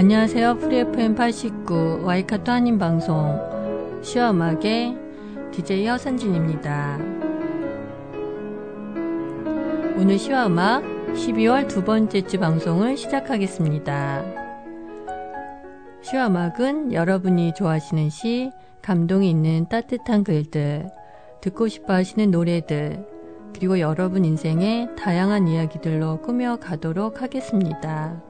안녕하세요. 프리FM 89 와이카토 한인 방송 시와 음악의 DJ 허선진입니다. 오늘 시와 음악 12월 두 번째 주 방송을 시작하겠습니다. 시와 음악은 여러분이 좋아하시는 시, 감동이 있는 따뜻한 글들, 듣고 싶어 하시는 노래들, 그리고 여러분 인생의 다양한 이야기들로 꾸며 가도록 하겠습니다.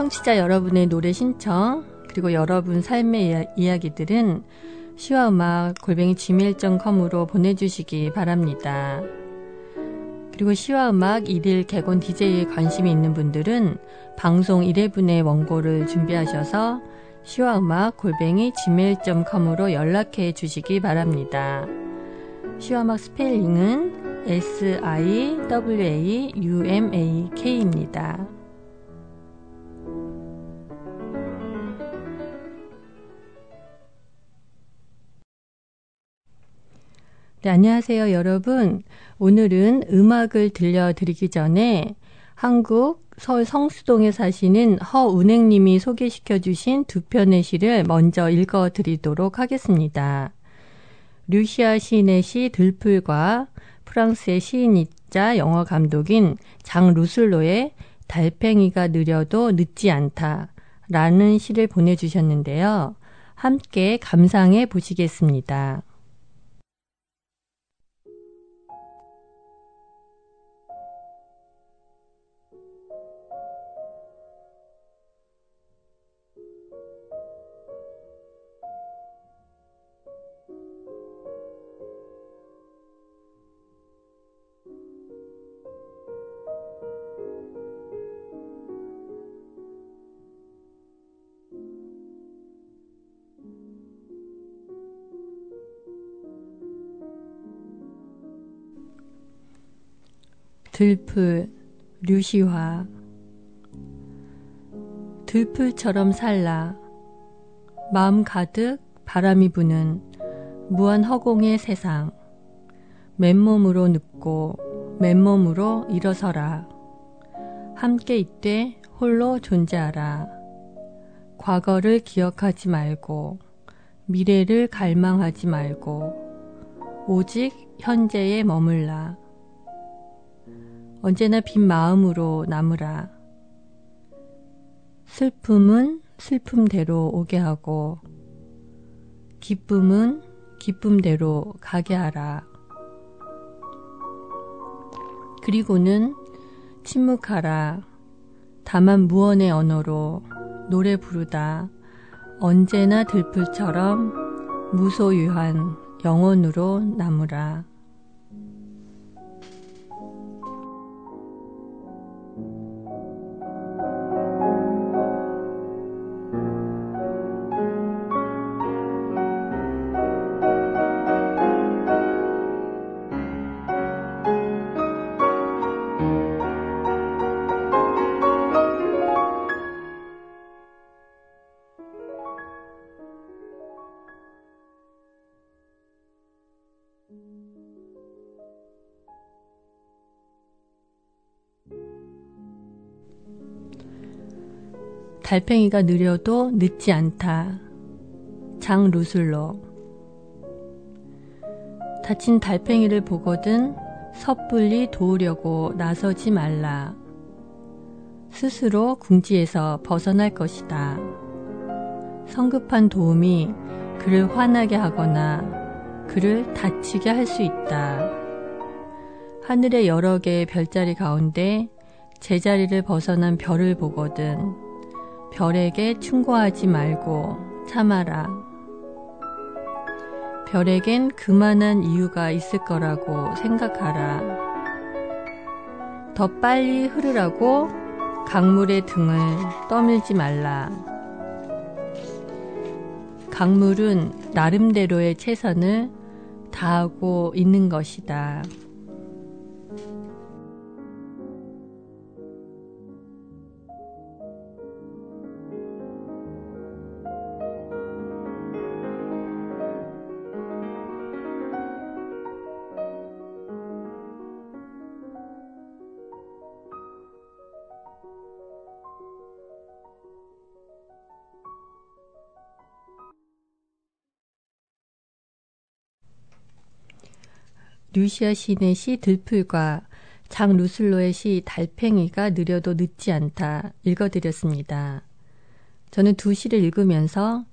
청취자 여러분의 노래 신청 그리고 여러분 삶의 이야 기들은 시와 음악 골뱅이 gmail.com으로 보내주시기 바랍니다. 그리고 시와 음악 1일 개건 DJ에 관심이 있는 분들은 방송 1회분의 원고를 준비하셔서 시와 음악 골뱅이 gmail.com으로 연락해 주시기 바랍니다. 시와 음악 스펠링은 S-I-W-A-U-M-A-K입니다. 네, 안녕하세요, 여러분. 오늘은 음악을 들려드리기 전에 한국 서울 성수동에 사시는 허운행님이 소개시켜 주신 두 편의 시를 먼저 읽어 드리도록 하겠습니다. 루시아 시인의 시 들풀과 프랑스의 시인이자 영어 감독인 장 루슬로의 달팽이가 느려도 늦지 않다 라는 시를 보내주셨는데요. 함께 감상해 보시겠습니다. 들풀 류시화. 들풀처럼 살라. 마음 가득 바람이 부는 무한 허공의 세상. 맨몸으로 눕고 맨몸으로 일어서라. 함께 있되 홀로 존재하라. 과거를 기억하지 말고 미래를 갈망하지 말고 오직 현재에 머물라 언제나 빈 마음으로 남으라. 슬픔은 슬픔대로 오게 하고, 기쁨은 기쁨대로 가게 하라. 그리고는 침묵하라. 다만 무언의 언어로 노래 부르다. 언제나 들풀처럼 무소유한 영혼으로 남으라. 달팽이가 느려도 늦지 않다. 장 루슬로. 다친 달팽이를 보거든 섣불리 도우려고 나서지 말라. 스스로 궁지에서 벗어날 것이다. 성급한 도움이 그를 화나게 하거나 그를 다치게 할 수 있다. 하늘의 여러 개의 별자리 가운데 제자리를 벗어난 별을 보거든 별에게 충고하지 말고 참아라. 별에겐 그만한 이유가 있을 거라고 생각하라. 더 빨리 흐르라고 강물의 등을 떠밀지 말라. 강물은 나름대로의 최선을 다하고 있는 것이다. 루시아 시인의 시 들풀과 장 루슬로의 시 달팽이가 느려도 늦지 않다 읽어드렸습니다. 저는 두 시를 읽으면서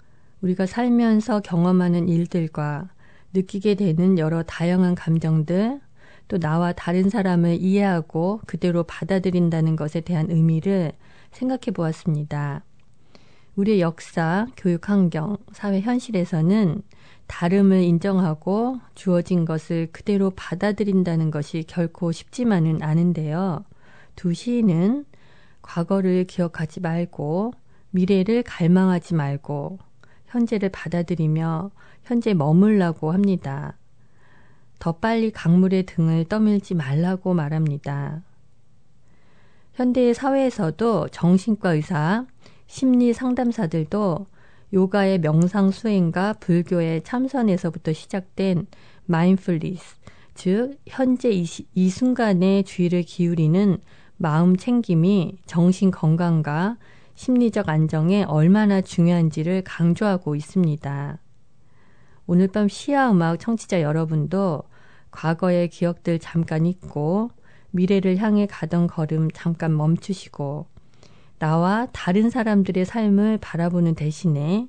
우리가 살면서 경험하는 일들과 느끼게 되는 여러 다양한 감정들, 또 나와 다른 사람을 이해하고 그대로 받아들인다는 것에 대한 의미를 생각해 보았습니다. 우리의 역사, 교육 환경, 사회 현실에서는 다름을 인정하고 주어진 것을 그대로 받아들인다는 것이 결코 쉽지만은 않은데요. 두 시인은 과거를 기억하지 말고 미래를 갈망하지 말고 현재를 받아들이며 현재 머물라고 합니다. 더 빨리 강물의 등을 떠밀지 말라고 말합니다. 현대의 사회에서도 정신과 의사, 심리 상담사들도 요가의 명상 수행과 불교의 참선에서부터 시작된 마인풀리스, 즉 현재 이, 이 순간에 주의를 기울이는 마음 챙김이 정신 건강과 심리적 안정에 얼마나 중요한지를 강조하고 있습니다. 오늘 밤 시야 음악 청취자 여러분도 과거의 기억들 잠깐 잊고 미래를 향해 가던 걸음 잠깐 멈추시고 나와 다른 사람들의 삶을 바라보는 대신에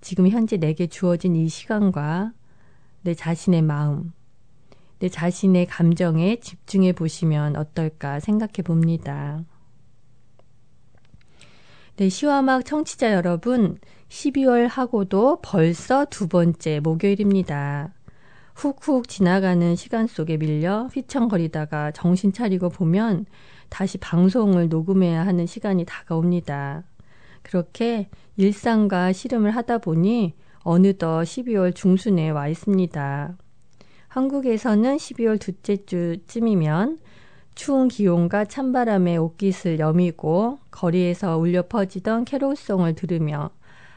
지금 현재 내게 주어진 이 시간과 내 자신의 마음, 내 자신의 감정에 집중해 보시면 어떨까 생각해 봅니다. 네, 시와막 청취자 여러분, 12월 하고도 벌써 두 번째 목요일입니다. 훅훅 지나가는 시간 속에 밀려 휘청거리다가 정신 차리고 보면 다시 방송을 녹음해야 하는 시간이 다가옵니다. 그렇게 일상과 씨름을 하다 보니 어느덧 12월 중순에 와 있습니다. 한국에서는 12월 둘째 주쯤이면 추운 기온과 찬바람에 옷깃을 여미고 거리에서 울려 퍼지던 캐롤송을 들으며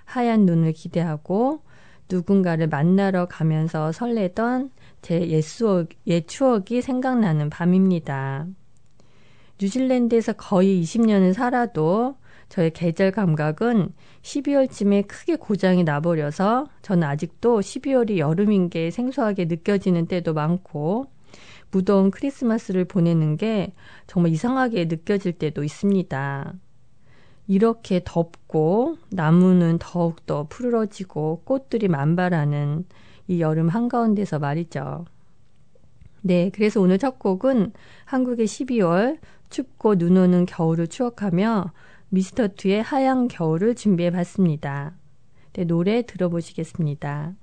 하얀 눈을 기대하고 누군가를 만나러 가면서 설레던 제 옛, 수억, 옛 추억이 생각나는 밤입니다. 뉴질랜드에서 거의 20년을 살아도 저의 계절 감각은 12월쯤에 크게 고장이 나버려서 저는 아직도 12월이 여름인 게 생소하게 느껴지는 때도 많고 무더운 크리스마스를 보내는 게 정말 이상하게 느껴질 때도 있습니다. 이렇게 덥고 나무는 더욱더 푸르러지고 꽃들이 만발하는 이 여름 한가운데서 말이죠. 네, 그래서 오늘 첫 곡은 한국의 12월 춥고 눈 오는 겨울을 추억하며 미스터 투의 하얀 겨울을 준비해 봤습니다. 네, 노래 들어보시겠습니다.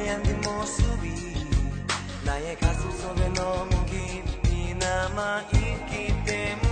화려한 모습이 나의 가슴 속에 너무 깊이 남아있기 때문에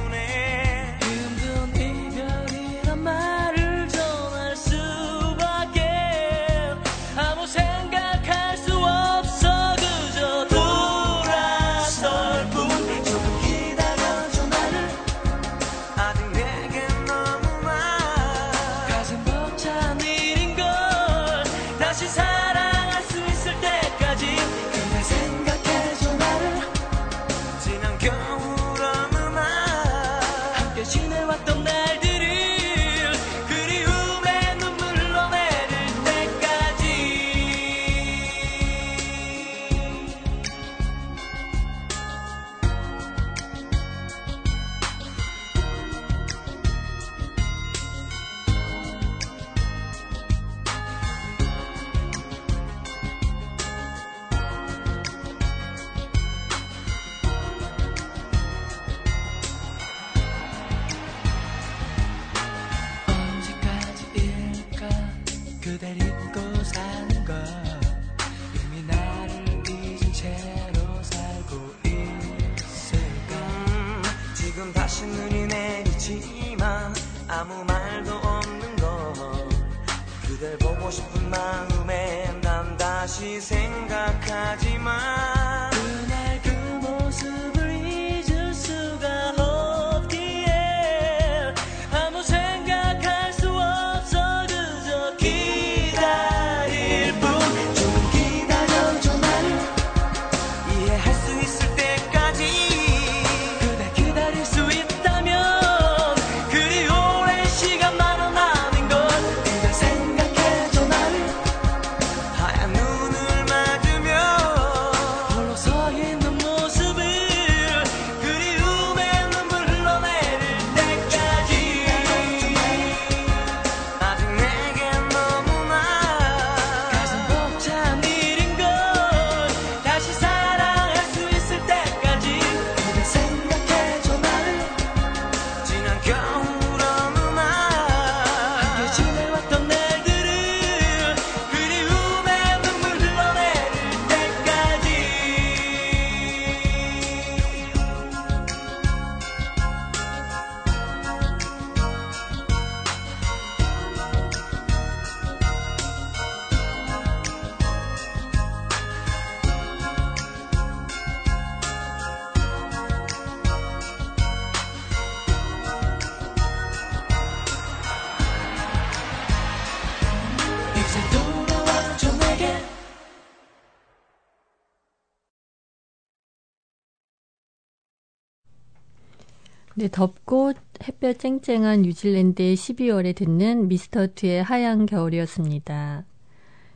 네, 덥고 햇볕 쨍쨍한 뉴질랜드의 12월에 듣는 미스터 투의 하얀 겨울이었습니다.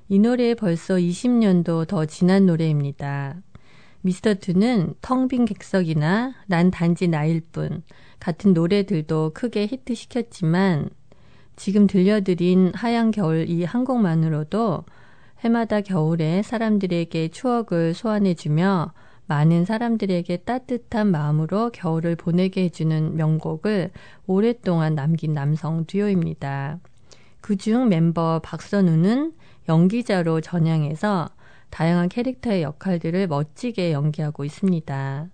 이 노래 벌써 20년도 더 지난 노래입니다. 미스터 투는 텅 빈 객석이나 난 단지 나일 뿐 같은 노래들도 크게 히트시켰지만 지금 들려드린 하얀 겨울 이 한 곡만으로도 해마다 겨울에 사람들에게 추억을 소환해주며 많은 사람들에게 따뜻한 마음으로 겨울을 보내게 해주는 명곡을 오랫동안 남긴 남성 듀오입니다. 그중 멤버 박선우는 연기자로 전향해서 다양한 캐릭터의 역할들을 멋지게 연기하고 있습니다.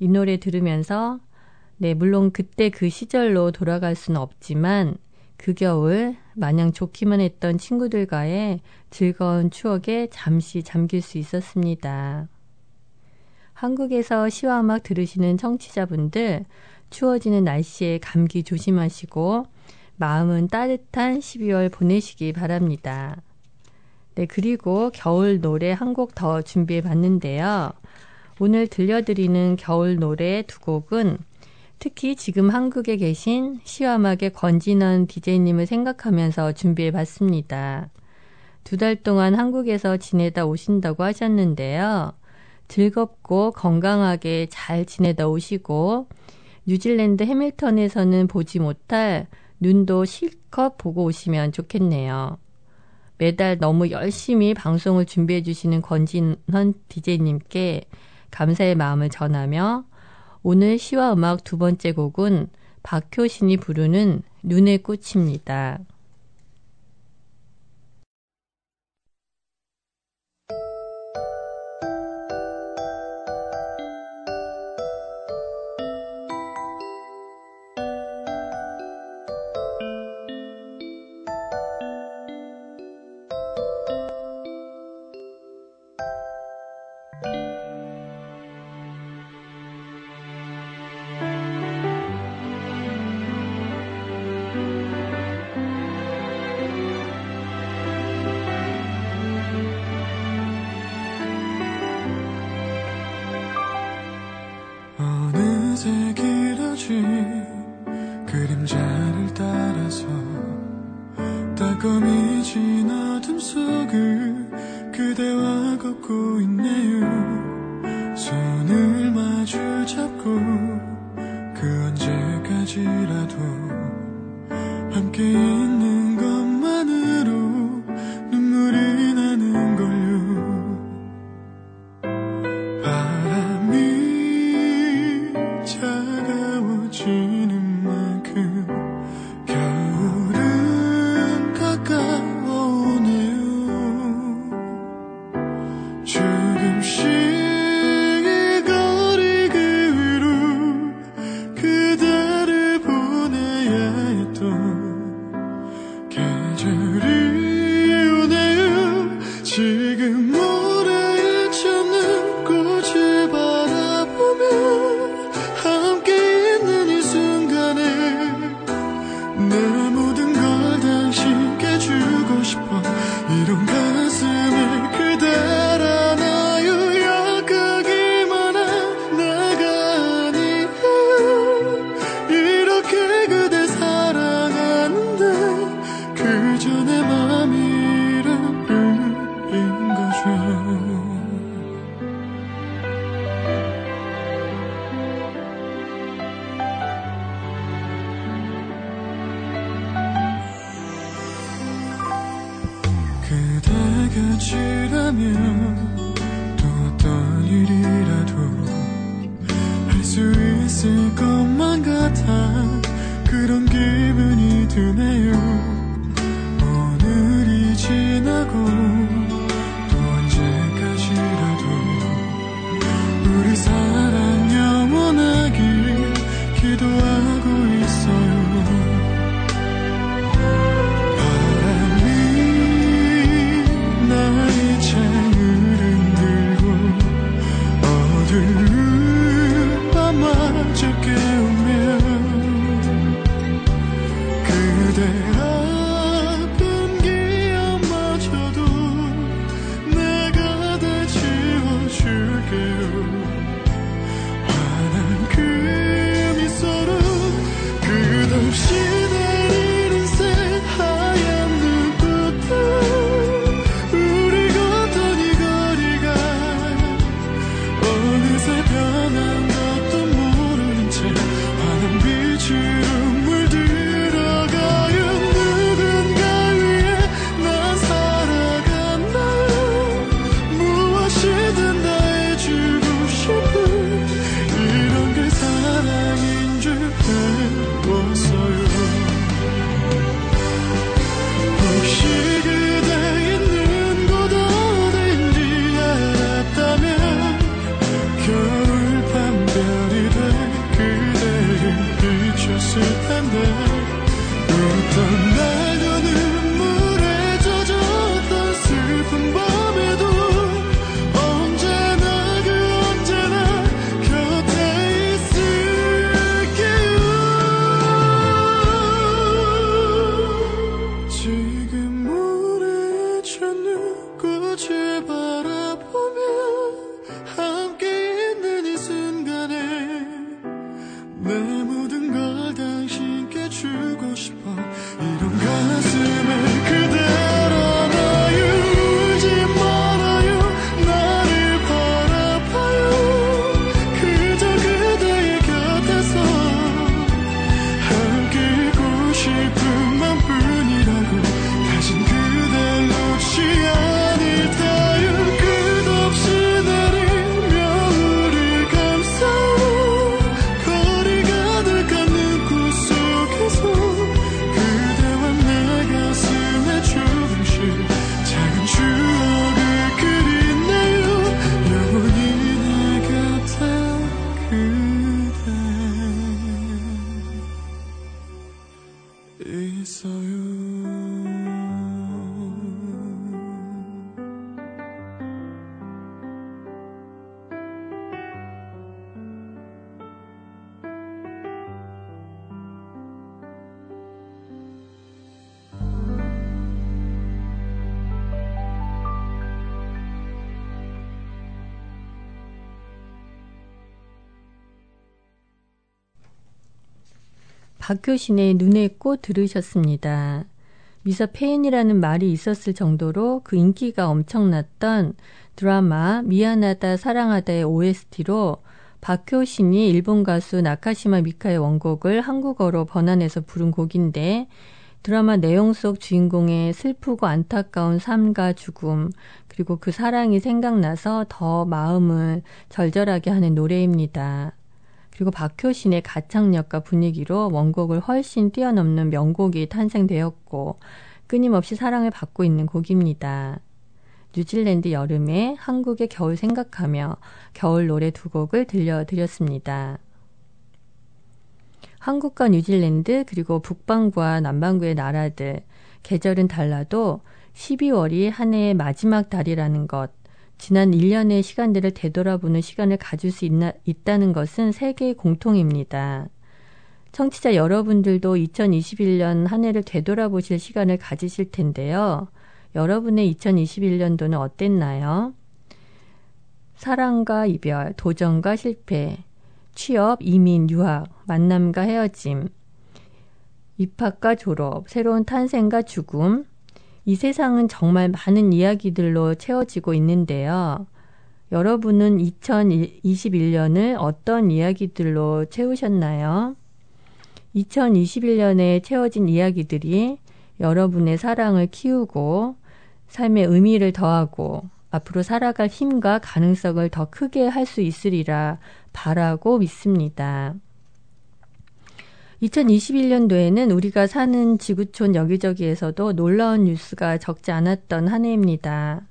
이 노래 들으면서 네, 물론 그때 그 시절로 돌아갈 수는 없지만 그 겨울 마냥 좋기만 했던 친구들과의 즐거운 추억에 잠시 잠길 수 있었습니다. 한국에서 시와 음악 들으시는 청취자분들 추워지는 날씨에 감기 조심하시고 마음은 따뜻한 12월 보내시기 바랍니다. 네, 그리고 겨울 노래 한 곡 더 준비해 봤는데요. 오늘 들려드리는 겨울 노래 두 곡은 특히 지금 한국에 계신 시와막의 권진원 DJ님을 생각하면서 준비해 봤습니다. 두 달 동안 한국에서 지내다 오신다고 하셨는데요. 즐겁고 건강하게 잘 지내다 오시고 뉴질랜드 해밀턴에서는 보지 못할 눈도 실컷 보고 오시면 좋겠네요. 매달 너무 열심히 방송을 준비해 주시는 권진헌 DJ님께 감사의 마음을 전하며 오늘 시와 음악 두 번째 곡은 박효신이 부르는 눈의 꽃입니다. 곁이라면 텐데 어떤 박효신의 눈의 꽃 들으셨습니다. 미서 페인이라는 말이 있었을 정도로 그 인기가 엄청났던 드라마 미안하다 사랑하다의 OST로 박효신이 일본 가수 나카시마 미카의 원곡을 한국어로 번안해서 부른 곡인데 드라마 내용 속 주인공의 슬프고 안타까운 삶과 죽음, 그리고 그 사랑이 생각나서 더 마음을 절절하게 하는 노래입니다. 그리고 박효신의 가창력과 분위기로 원곡을 훨씬 뛰어넘는 명곡이 탄생되었고 끊임없이 사랑을 받고 있는 곡입니다. 뉴질랜드 여름에 한국의 겨울 생각하며 겨울 노래 두 곡을 들려드렸습니다. 한국과 뉴질랜드 그리고 북반구와 남반구의 나라들 계절은 달라도 12월이 한 해의 마지막 달이라는 것 지난 1년의 시간들을 되돌아보는 시간을 가질 수 있나, 있다는 것은 세계의 공통입니다. 청취자 여러분들도 2021년 한 해를 되돌아보실 시간을 가지실 텐데요. 여러분의 2021년도는 어땠나요? 사랑과 이별, 도전과 실패, 취업, 이민, 유학, 만남과 헤어짐, 입학과 졸업, 새로운 탄생과 죽음, 이 세상은 정말 많은 이야기들로 채워지고 있는데요. 여러분은 2021년을 어떤 이야기들로 채우셨나요? 2021년에 채워진 이야기들이 여러분의 사랑을 키우고 삶의 의미를 더하고 앞으로 살아갈 힘과 가능성을 더 크게 할 수 있으리라 바라고 믿습니다. 2021년도에는 우리가 사는 지구촌 여기저기에서도 놀라운 뉴스가 적지 않았던 한 해입니다.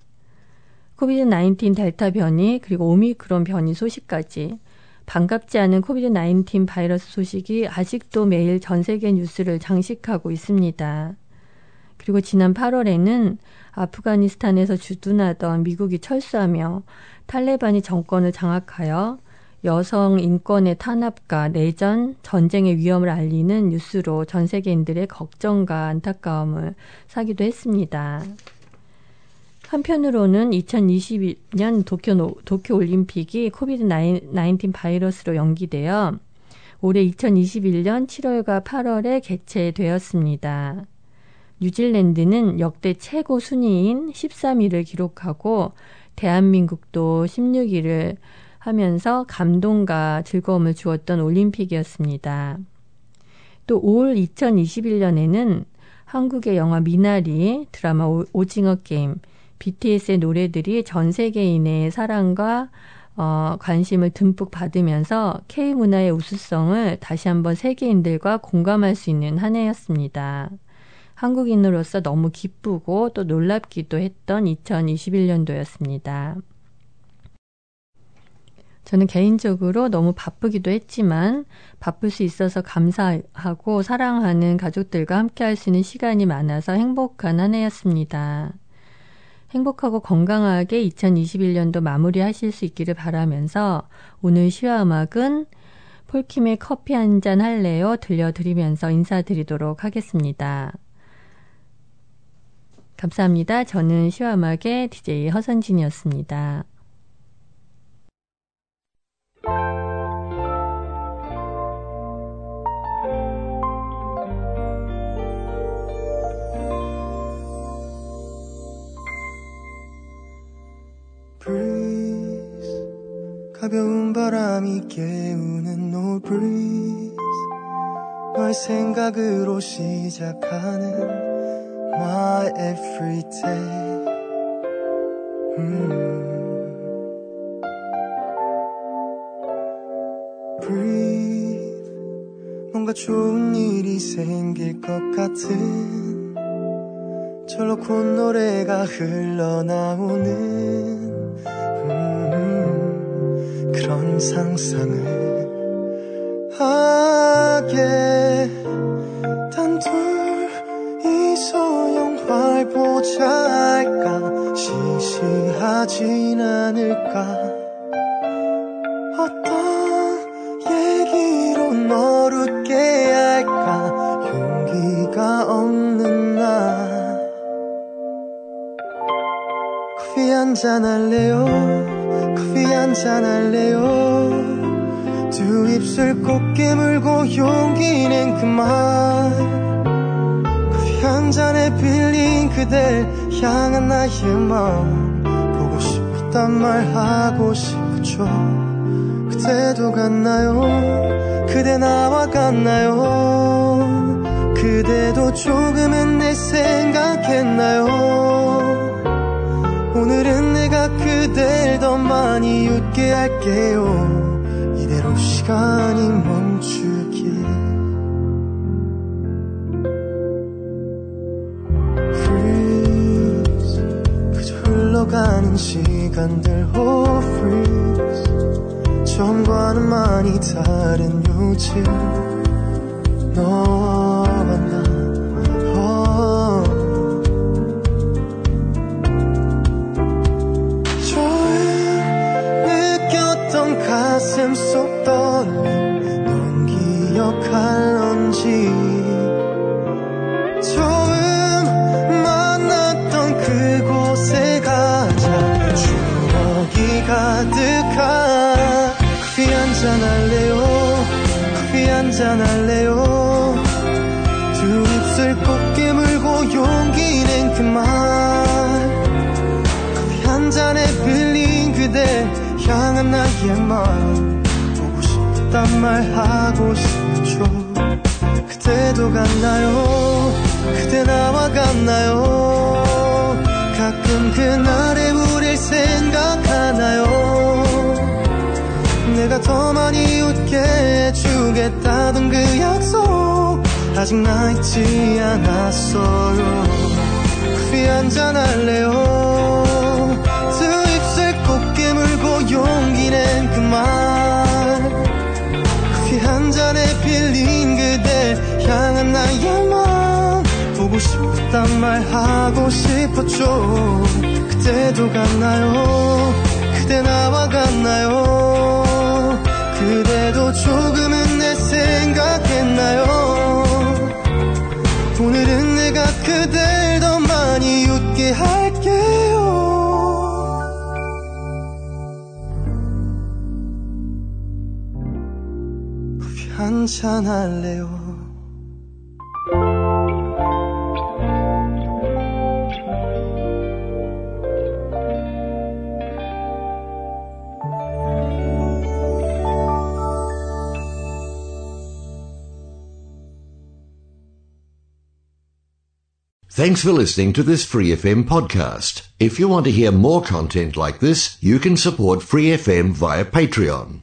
COVID 19 델타 변이 그리고 오미크론 변이 소식까지 반갑지 않은 COVID 19 바이러스 소식이 아직도 매일 전 세계 뉴스를 장식하고 있습니다. 그리고 지난 8월에는 아프가니스탄에서 주둔하던 미군이 철수하며 탈레반이 정권을 장악하여 여성 인권의 탄압과 내전, 전쟁의 위험을 알리는 뉴스로 전 세계인들의 걱정과 안타까움을 사기도 했습니다. 한편으로는 2022년 도쿄, 도쿄 올림픽이 코비드 19 바이러스로 연기되어 올해 2021년 7월과 8월에 개최되었습니다. 뉴질랜드는 역대 최고 순위인 13위를 기록하고 대한민국도 16위를 하면서 감동과 즐거움을 주었던 올림픽이었습니다. 또올 2021년에는 한국의 영화 미나리, 드라마 오징어 게임, BTS의 노래들이 전 세계인의 사랑과 어, 관심을 듬뿍 받으면서 K-문화의 우수성을 다시 한번 세계인들과 공감할 수 있는 한 해였습니다. 한국인으로서 너무 기쁘고 또 놀랍기도 했던 2021년도였습니다. 저는 개인적으로 너무 바쁘기도 했지만 바쁠 수 있어서 감사하고 사랑하는 가족들과 함께 할 수 있는 시간이 많아서 행복한 한 해였습니다. 행복하고 건강하게 2021년도 마무리 하실 수 있기를 바라면서 오늘 시와 음악은 폴킴의 커피 한 잔 할래요 들려드리면서 인사드리도록 하겠습니다. 감사합니다. 저는 시와 음악의 DJ 허선진이었습니다. 생각으로 시작하는 my every day 음. breathe 뭔가 좋은 일이 생길 것 같은 절로 콧노래가 흘러나오는 그런 상상을 하게 단둘이서 영화를 보자 할까? 시시하진 않을까? 어떤 얘기로 널 웃게 할까? 용기가 없는 나 커피 한잔 할래요? 커피 한잔 할래요 두 입술 꼭 깨물고 용기 낸 그 말. 커피 한 잔에 빌린 그댈 향한 나의 마음. 보고 싶단 말 하고 싶죠. 그때도 같나요? 그대 나와 같나요? 그대도 조금은 내 생각했나요? 오늘은 내가 그댈 더 많이 웃게 할게요 이대로 시간이 멈추길 Freeze. 그저 흘러가는 시간들. Oh freeze. 처음과는 많이 다른 요즘. 너 마음 보고 싶단 말 하고 싶죠. 그때도 같나요? 그대 나와 같나요? 가끔 그날의 우릴 생각하나요? 내가 더 많이 웃게 해주겠다던 그 약속 아직 나 잊지 않았어요. 커피 한잔 할래요 말 커피 한 잔에 빌린 그대 향한 나의 마음 보고 싶단 말 하고 싶었죠. 그때도 같나요 한잔 할래요 Thanks for listening to this Free FM podcast. If you want to hear more content like this, you can support Free FM via Patreon.